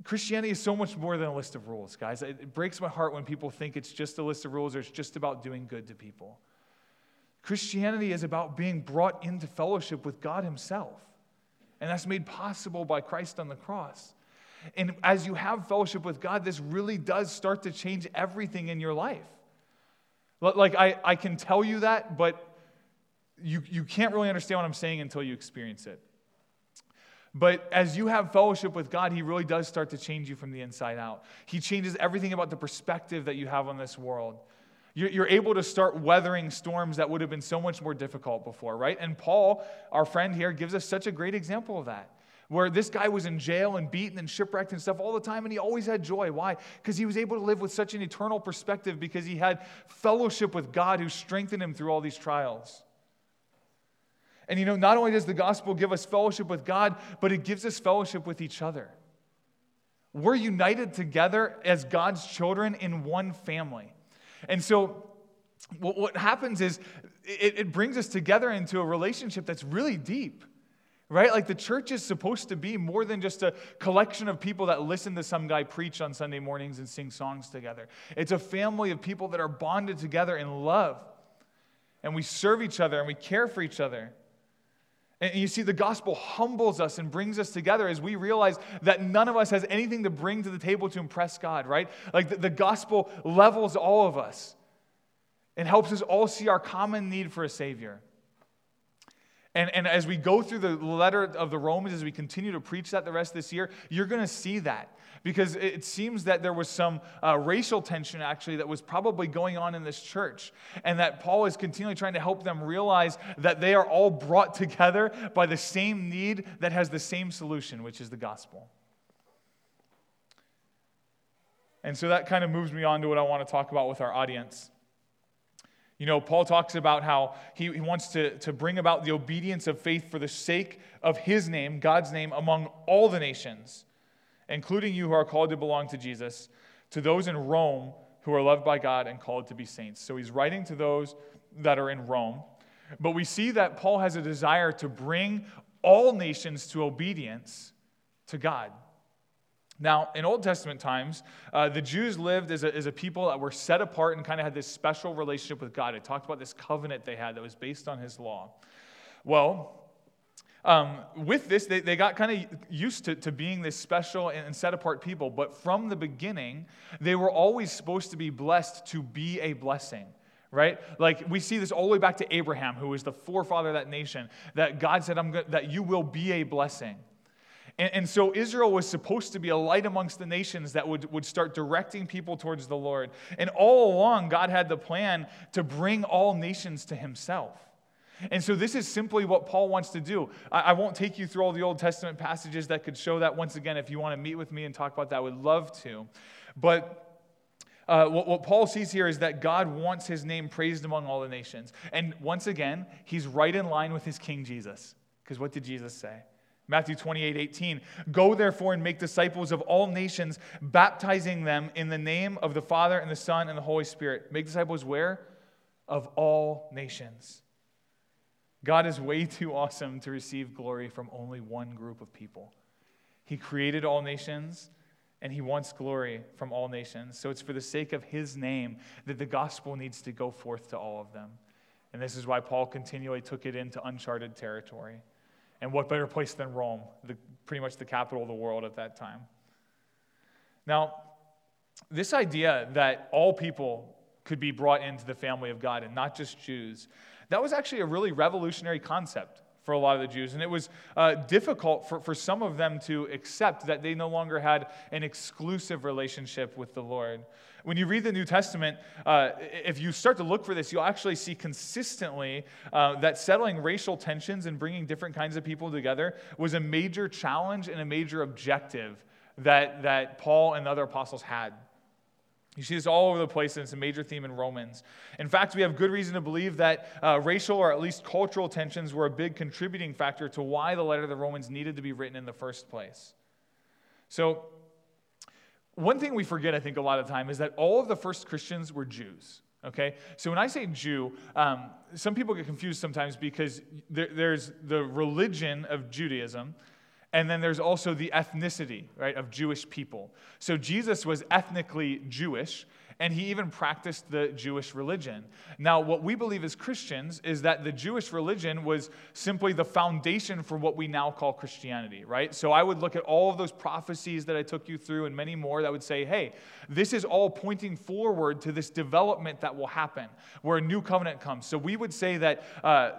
Christianity is so much more than a list of rules, guys. It breaks my heart when people think it's just a list of rules or it's just about doing good to people. Christianity is about being brought into fellowship with God Himself. And that's made possible by Christ on the cross. And as you have fellowship with God, this really does start to change everything in your life. Like, I, I can tell you that, but you, you can't really understand what I'm saying until you experience it. But as you have fellowship with God, He really does start to change you from the inside out. He changes everything about the perspective that you have on this world. You're able to start weathering storms that would have been so much more difficult before, right? And Paul, our friend here, gives us such a great example of that where this guy was in jail and beaten and shipwrecked and stuff all the time, and he always had joy. Why? Because he was able to live with such an eternal perspective because he had fellowship with God who strengthened him through all these trials. And you know, not only does the gospel give us fellowship with God, but it gives us fellowship with each other. We're united together as God's children in one family. And so, what happens is it, brings us together into a relationship that's really deep right? Like the church is supposed to be more than just a collection of people that listen to some guy preach on Sunday mornings and sing songs together. It's a family of people that are bonded together in love. And we serve each other and we care for each other. And you see, the gospel humbles us and brings us together as we realize that none of us has anything to bring to the table to impress God, right? Like the, the gospel levels all of us and helps us all see our common need for a Savior. And, and as we go through the letter of the Romans, as we continue to preach that the rest of this year, you're going to see that. Because it seems that there was some uh, racial tension actually that was probably going on in this church. And that Paul is continually trying to help them realize that they are all brought together by the same need that has the same solution, which is the gospel. And so that kind of moves me on to what I want to talk about with our audience. You know, Paul talks about how he, he wants to, to bring about the obedience of faith for the sake of his name, God's name, among all the nations, including you who are called to belong to Jesus, to those in Rome who are loved by God and called to be saints. So he's writing to those that are in Rome. But we see that Paul has a desire to bring all nations to obedience to God. Now, in Old Testament times, uh, the Jews lived as a, as a people that were set apart and kind of had this special relationship with God. It talked about this covenant they had that was based on his law. Well, um, with this, they, they got kind of used to, to being this special and set apart people, but from the beginning, they were always supposed to be blessed to be a blessing right? Like we see this all the way back to Abraham, who was the forefather of that nation, that God said, I'm go- that you will be a blessing. And, and, so Israel was supposed to be a light amongst the nations that would, would start directing people towards the Lord. And all along, God had the plan to bring all nations to himself. And so, this is simply what Paul wants to do. I, I, won't take you through all the Old Testament passages that could show that. Once again, if you want to meet with me and talk about that, I would love to. But uh, what, what Paul sees here is that God wants his name praised among all the nations. And once again, he's right in line with his King Jesus. Because what did Jesus say? Matthew 28 18. Go therefore and make disciples of all nations, baptizing them in the name of the Father and the Son and the Holy Spirit. Make disciples where? Of all nations. God is way too awesome to receive glory from only one group of people. He created all nations and he wants glory from all nations. So it's for the sake of his name that the gospel needs to go forth to all of them. And this is why Paul continually took it into uncharted territory. And what better place than Rome, the, pretty much the capital of the world at that time? Now, this idea that all people could be brought into the family of God and not just Jews that was actually a really revolutionary concept for a lot of the Jews. And it was uh, difficult for, for some of them to accept that they no longer had an exclusive relationship with the Lord. When you read the New Testament, uh, if you start to look for this, you'll actually see consistently uh, that settling racial tensions and bringing different kinds of people together was a major challenge and a major objective that, that Paul and the other apostles had. You see this all over the place, and it's a major theme in Romans. In fact, we have good reason to believe that uh, racial or at least cultural tensions were a big contributing factor to why the letter of the Romans needed to be written in the first place. So, one thing we forget, I think, a lot of time is that all of the first Christians were Jews. Okay? So when I say Jew, um, some people get confused sometimes because there, there's the religion of Judaism, and then there's also the ethnicity, right, of Jewish people. So Jesus was ethnically Jewish, and he even practiced the Jewish religion. Now, what we believe as Christians is that the Jewish religion was simply the foundation for what we now call Christianity, right? So I would look at all of those prophecies that I took you through and many more that would say, hey, this is all pointing forward to this development that will happen where a new covenant comes. So we would say that. Uh,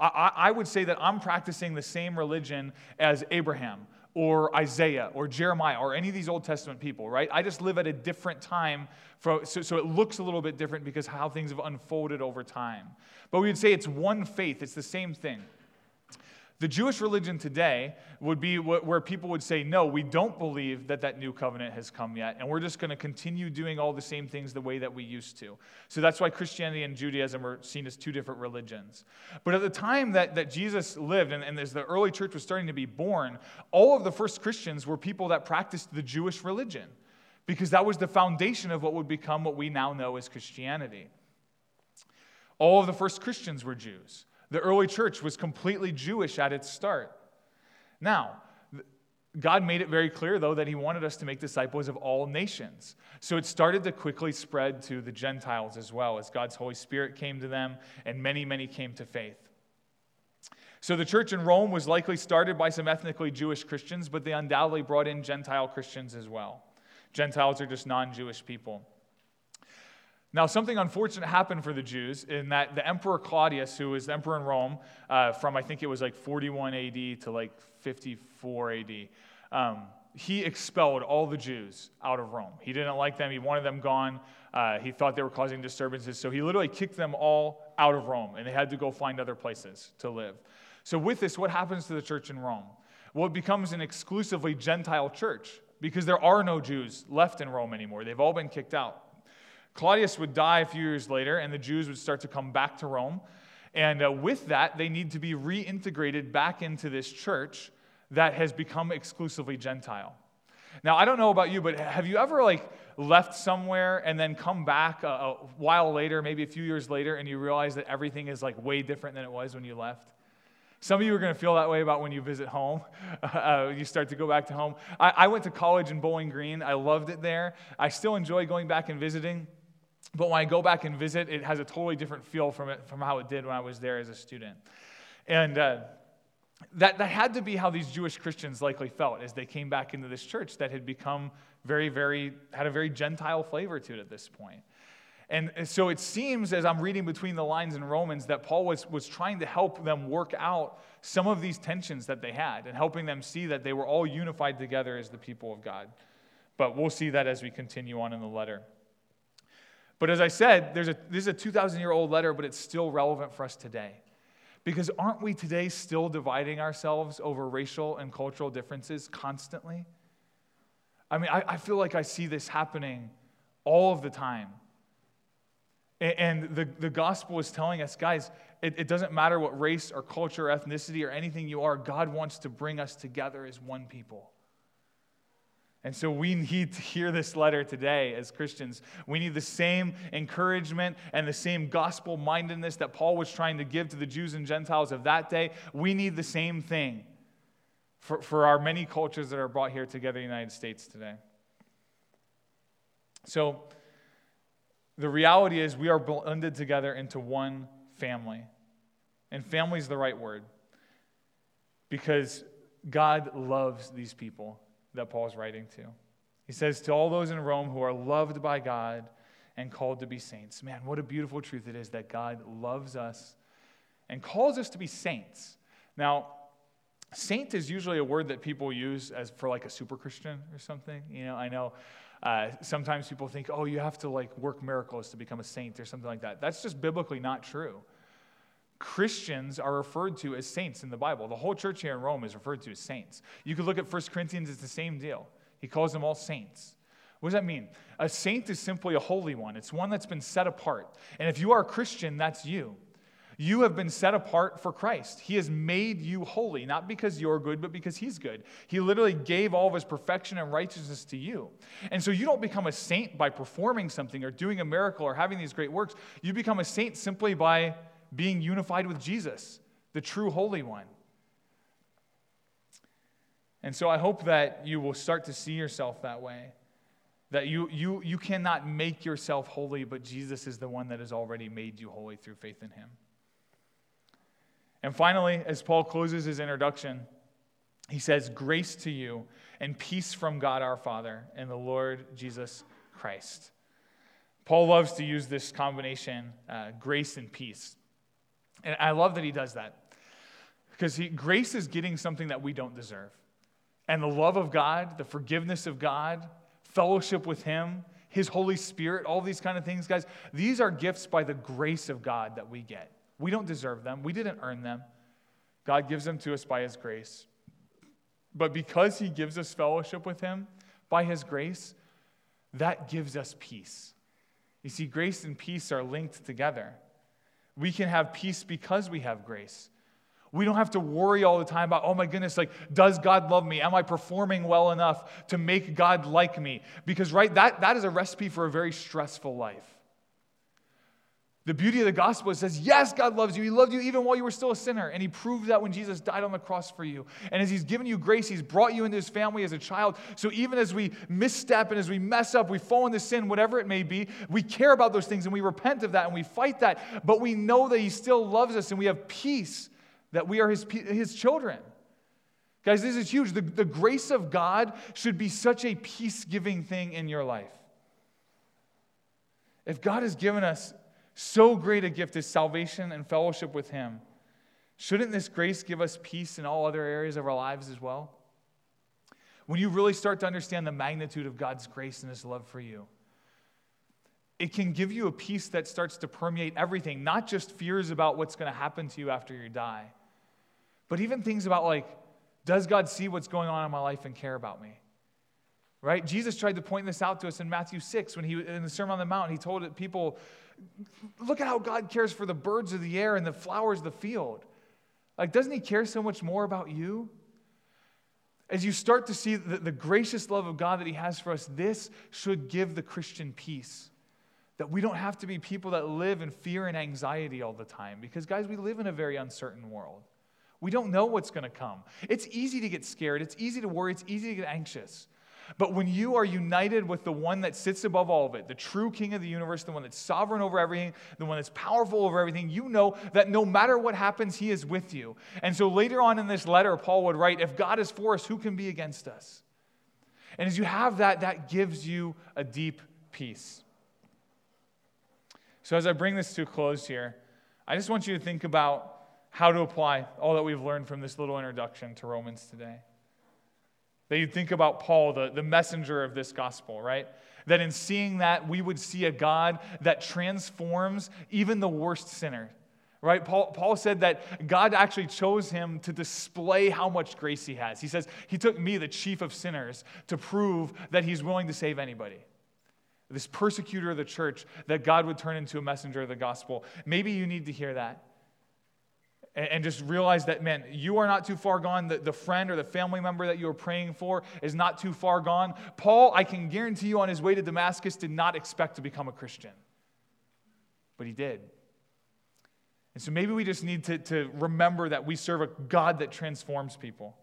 I, I would say that I'm practicing the same religion as Abraham or Isaiah or Jeremiah or any of these Old Testament people, right? I just live at a different time, for, so, so it looks a little bit different because how things have unfolded over time. But we would say it's one faith, it's the same thing. The Jewish religion today would be where people would say, no, we don't believe that that new covenant has come yet, and we're just going to continue doing all the same things the way that we used to. So that's why Christianity and Judaism are seen as two different religions. But at the time that, that Jesus lived, and, and as the early church was starting to be born, all of the first Christians were people that practiced the Jewish religion, because that was the foundation of what would become what we now know as Christianity. All of the first Christians were Jews. The early church was completely Jewish at its start. Now, God made it very clear, though, that He wanted us to make disciples of all nations. So it started to quickly spread to the Gentiles as well, as God's Holy Spirit came to them, and many, many came to faith. So the church in Rome was likely started by some ethnically Jewish Christians, but they undoubtedly brought in Gentile Christians as well. Gentiles are just non Jewish people. Now, something unfortunate happened for the Jews in that the Emperor Claudius, who was the emperor in Rome uh, from I think it was like 41 AD to like 54 AD, um, he expelled all the Jews out of Rome. He didn't like them, he wanted them gone. Uh, he thought they were causing disturbances, so he literally kicked them all out of Rome, and they had to go find other places to live. So, with this, what happens to the church in Rome? Well, it becomes an exclusively Gentile church because there are no Jews left in Rome anymore. They've all been kicked out. Claudius would die a few years later, and the Jews would start to come back to Rome. And uh, with that, they need to be reintegrated back into this church that has become exclusively Gentile. Now, I don't know about you, but have you ever like left somewhere and then come back a, a while later, maybe a few years later, and you realize that everything is like way different than it was when you left? Some of you are going to feel that way about when you visit home. Uh, you start to go back to home. I, I went to college in Bowling Green. I loved it there. I still enjoy going back and visiting. But when I go back and visit, it has a totally different feel from, it, from how it did when I was there as a student. And uh, that, that had to be how these Jewish Christians likely felt as they came back into this church that had become very, very, had a very Gentile flavor to it at this point. And so it seems, as I'm reading between the lines in Romans, that Paul was, was trying to help them work out some of these tensions that they had and helping them see that they were all unified together as the people of God. But we'll see that as we continue on in the letter. But as I said, there's a, this is a 2,000 year old letter, but it's still relevant for us today. Because aren't we today still dividing ourselves over racial and cultural differences constantly? I mean, I, I feel like I see this happening all of the time. And the, the gospel is telling us, guys, it, it doesn't matter what race or culture or ethnicity or anything you are, God wants to bring us together as one people. And so we need to hear this letter today as Christians. We need the same encouragement and the same gospel mindedness that Paul was trying to give to the Jews and Gentiles of that day. We need the same thing for, for our many cultures that are brought here together in the United States today. So the reality is we are blended together into one family. And family is the right word because God loves these people that Paul is writing to. He says, To all those in Rome who are loved by God and called to be saints. Man, what a beautiful truth it is that God loves us and calls us to be saints. Now, saint is usually a word that people use as for like a super Christian or something. You know, I know uh, sometimes people think, oh, you have to like work miracles to become a saint or something like that. That's just biblically not true. Christians are referred to as saints in the Bible. The whole church here in Rome is referred to as saints. You could look at 1 Corinthians, it's the same deal. He calls them all saints. What does that mean? A saint is simply a holy one, it's one that's been set apart. And if you are a Christian, that's you. You have been set apart for Christ. He has made you holy, not because you're good, but because He's good. He literally gave all of His perfection and righteousness to you. And so you don't become a saint by performing something or doing a miracle or having these great works. You become a saint simply by being unified with Jesus, the true Holy One. And so I hope that you will start to see yourself that way. That you, you, you cannot make yourself holy, but Jesus is the one that has already made you holy through faith in him. And finally, as Paul closes his introduction, he says, Grace to you and peace from God our Father and the Lord Jesus Christ. Paul loves to use this combination, uh, grace and peace. And I love that he does that because he, grace is getting something that we don't deserve. And the love of God, the forgiveness of God, fellowship with him, his Holy Spirit, all these kind of things, guys, these are gifts by the grace of God that we get. We don't deserve them, we didn't earn them. God gives them to us by his grace. But because he gives us fellowship with him by his grace, that gives us peace. You see, grace and peace are linked together. We can have peace because we have grace. We don't have to worry all the time about, oh my goodness, like, does God love me? Am I performing well enough to make God like me? Because, right, that, that is a recipe for a very stressful life. The beauty of the gospel says, yes, God loves you. He loved you even while you were still a sinner. And he proved that when Jesus died on the cross for you. And as he's given you grace, he's brought you into his family as a child. So even as we misstep and as we mess up, we fall into sin, whatever it may be, we care about those things and we repent of that and we fight that. But we know that he still loves us and we have peace that we are his, his children. Guys, this is huge. The, the grace of God should be such a peace giving thing in your life. If God has given us so great a gift as salvation and fellowship with Him. Shouldn't this grace give us peace in all other areas of our lives as well? When you really start to understand the magnitude of God's grace and His love for you, it can give you a peace that starts to permeate everything, not just fears about what's going to happen to you after you die, but even things about like, does God see what's going on in my life and care about me? Right? Jesus tried to point this out to us in Matthew 6 when he, in the Sermon on the Mount, he told people, Look at how God cares for the birds of the air and the flowers of the field. Like, doesn't He care so much more about you? As you start to see the, the gracious love of God that He has for us, this should give the Christian peace. That we don't have to be people that live in fear and anxiety all the time. Because, guys, we live in a very uncertain world. We don't know what's going to come. It's easy to get scared, it's easy to worry, it's easy to get anxious. But when you are united with the one that sits above all of it, the true king of the universe, the one that's sovereign over everything, the one that's powerful over everything, you know that no matter what happens, he is with you. And so later on in this letter, Paul would write, If God is for us, who can be against us? And as you have that, that gives you a deep peace. So as I bring this to a close here, I just want you to think about how to apply all that we've learned from this little introduction to Romans today. That you think about Paul, the, the messenger of this gospel, right? That in seeing that, we would see a God that transforms even the worst sinner, right? Paul, Paul said that God actually chose him to display how much grace he has. He says, He took me, the chief of sinners, to prove that He's willing to save anybody. This persecutor of the church, that God would turn into a messenger of the gospel. Maybe you need to hear that and, just realize that, man, you are not too far gone. The, the friend or the family member that you are praying for is not too far gone. Paul, I can guarantee you, on his way to Damascus, did not expect to become a Christian, but he did. And so maybe we just need to, to remember that we serve a God that transforms people.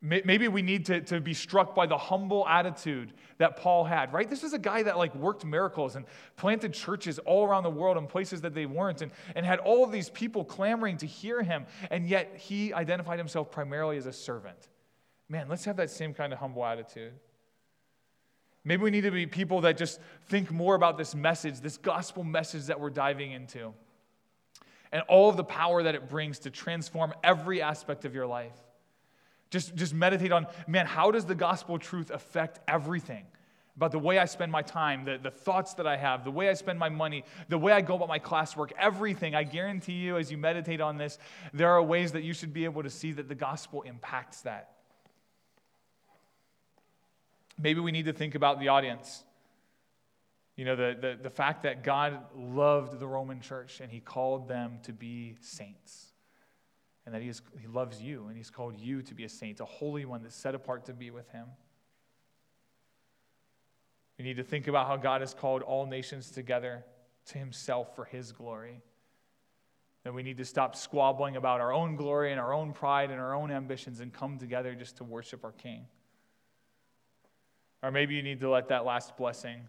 Maybe we need to, to be struck by the humble attitude that Paul had, right? This is a guy that like worked miracles and planted churches all around the world in places that they weren't and, and had all of these people clamoring to hear him. And yet he identified himself primarily as a servant. Man, let's have that same kind of humble attitude. Maybe we need to be people that just think more about this message, this gospel message that we're diving into, and all of the power that it brings to transform every aspect of your life. Just, just meditate on, man, how does the gospel truth affect everything? About the way I spend my time, the, the thoughts that I have, the way I spend my money, the way I go about my classwork, everything. I guarantee you, as you meditate on this, there are ways that you should be able to see that the gospel impacts that. Maybe we need to think about the audience. You know, the, the, the fact that God loved the Roman church and he called them to be saints and that he, is, he loves you, and he's called you to be a saint, a holy one that's set apart to be with him. We need to think about how God has called all nations together to himself for his glory. That we need to stop squabbling about our own glory and our own pride and our own ambitions and come together just to worship our King. Or maybe you need to let that last blessing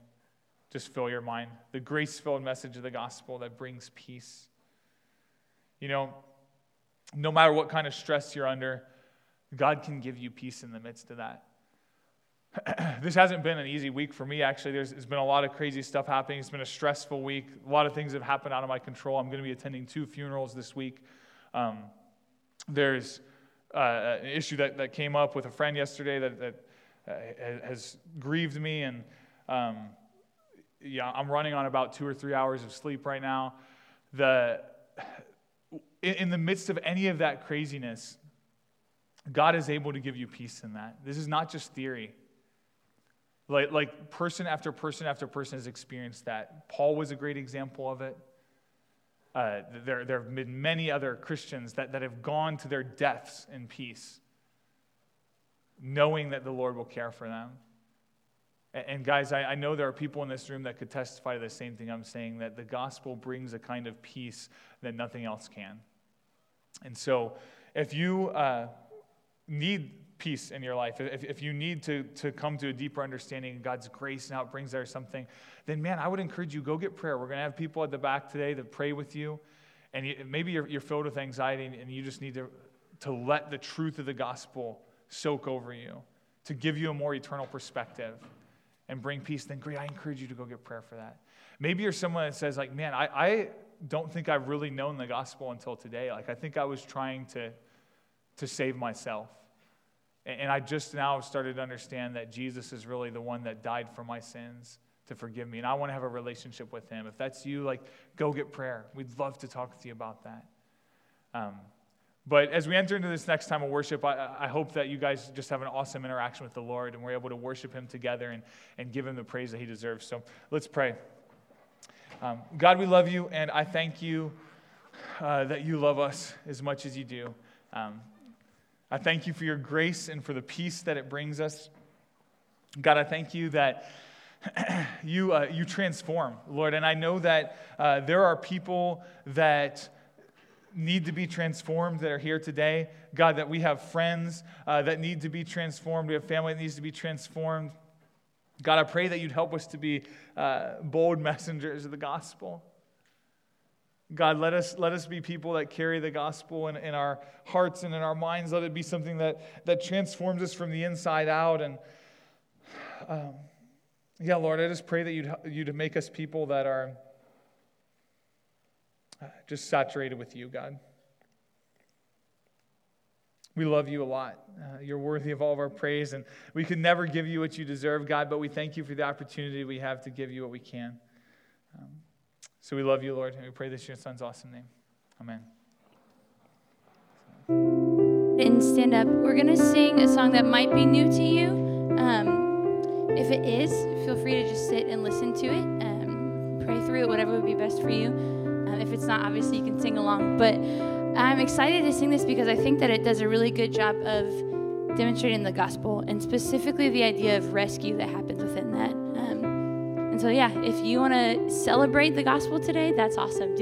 just fill your mind the grace filled message of the gospel that brings peace. You know, no matter what kind of stress you're under, God can give you peace in the midst of that. this hasn't been an easy week for me, actually. There's, there's, been a lot of crazy stuff happening. It's been a stressful week. A lot of things have happened out of my control. I'm going to be attending two funerals this week. Um, there's uh, an issue that, that came up with a friend yesterday that, that uh, has grieved me, and um, yeah, I'm running on about two or three hours of sleep right now. The in, the midst of any of that craziness, God is able to give you peace in that. This is not just theory. Like, like person after person after person has experienced that. Paul was a great example of it. Uh, there, there have been many other Christians that, that have gone to their deaths in peace, knowing that the Lord will care for them. And, and guys, I, I know there are people in this room that could testify to the same thing I'm saying that the gospel brings a kind of peace that nothing else can. And so, if you uh, need peace in your life, if, if you need to, to come to a deeper understanding of God's grace and how it brings there something, then man, I would encourage you go get prayer. We're going to have people at the back today that pray with you. And you, maybe you're, you're filled with anxiety and you just need to, to let the truth of the gospel soak over you, to give you a more eternal perspective and bring peace. Then great, I encourage you to go get prayer for that. Maybe you're someone that says, like, man, I, I don't think I've really known the gospel until today. Like, I think I was trying to, to save myself. And, I just now started to understand that Jesus is really the one that died for my sins to forgive me. And I want to have a relationship with him. If that's you, like, go get prayer. We'd love to talk to you about that. Um, but as we enter into this next time of worship, I, I, hope that you guys just have an awesome interaction with the Lord and we're able to worship Him together and, and give Him the praise that He deserves. So let's pray. Um, God, we love you, and I thank you uh, that you love us as much as you do. Um, I thank you for your grace and for the peace that it brings us. God, I thank you that you, uh, you transform, Lord. And I know that uh, there are people that need to be transformed that are here today. God, that we have friends uh, that need to be transformed. We have family that needs to be transformed. God, I pray that you'd help us to be uh, bold messengers of the gospel. God, let us, let us be people that carry the gospel in, in our hearts and in our minds. Let it be something that, that transforms us from the inside out. And um, yeah, Lord, I just pray that you'd, you'd make us people that are uh, just saturated with you, God. We love you a lot. Uh, you're worthy of all of our praise, and we could never give you what you deserve, God, but we thank you for the opportunity we have to give you what we can. Um, so we love you, Lord, and we pray this in your son's awesome name. Amen. And stand up. We're going to sing a song that might be new to you. Um, if it is, feel free to just sit and listen to it. Um, pray through it, whatever would be best for you. Um, if it's not, obviously, you can sing along. But I'm excited to sing this because I think that it does a really good job of demonstrating the gospel and specifically the idea of rescue that happens within that. Um, and so, yeah, if you want to celebrate the gospel today, that's awesome. Do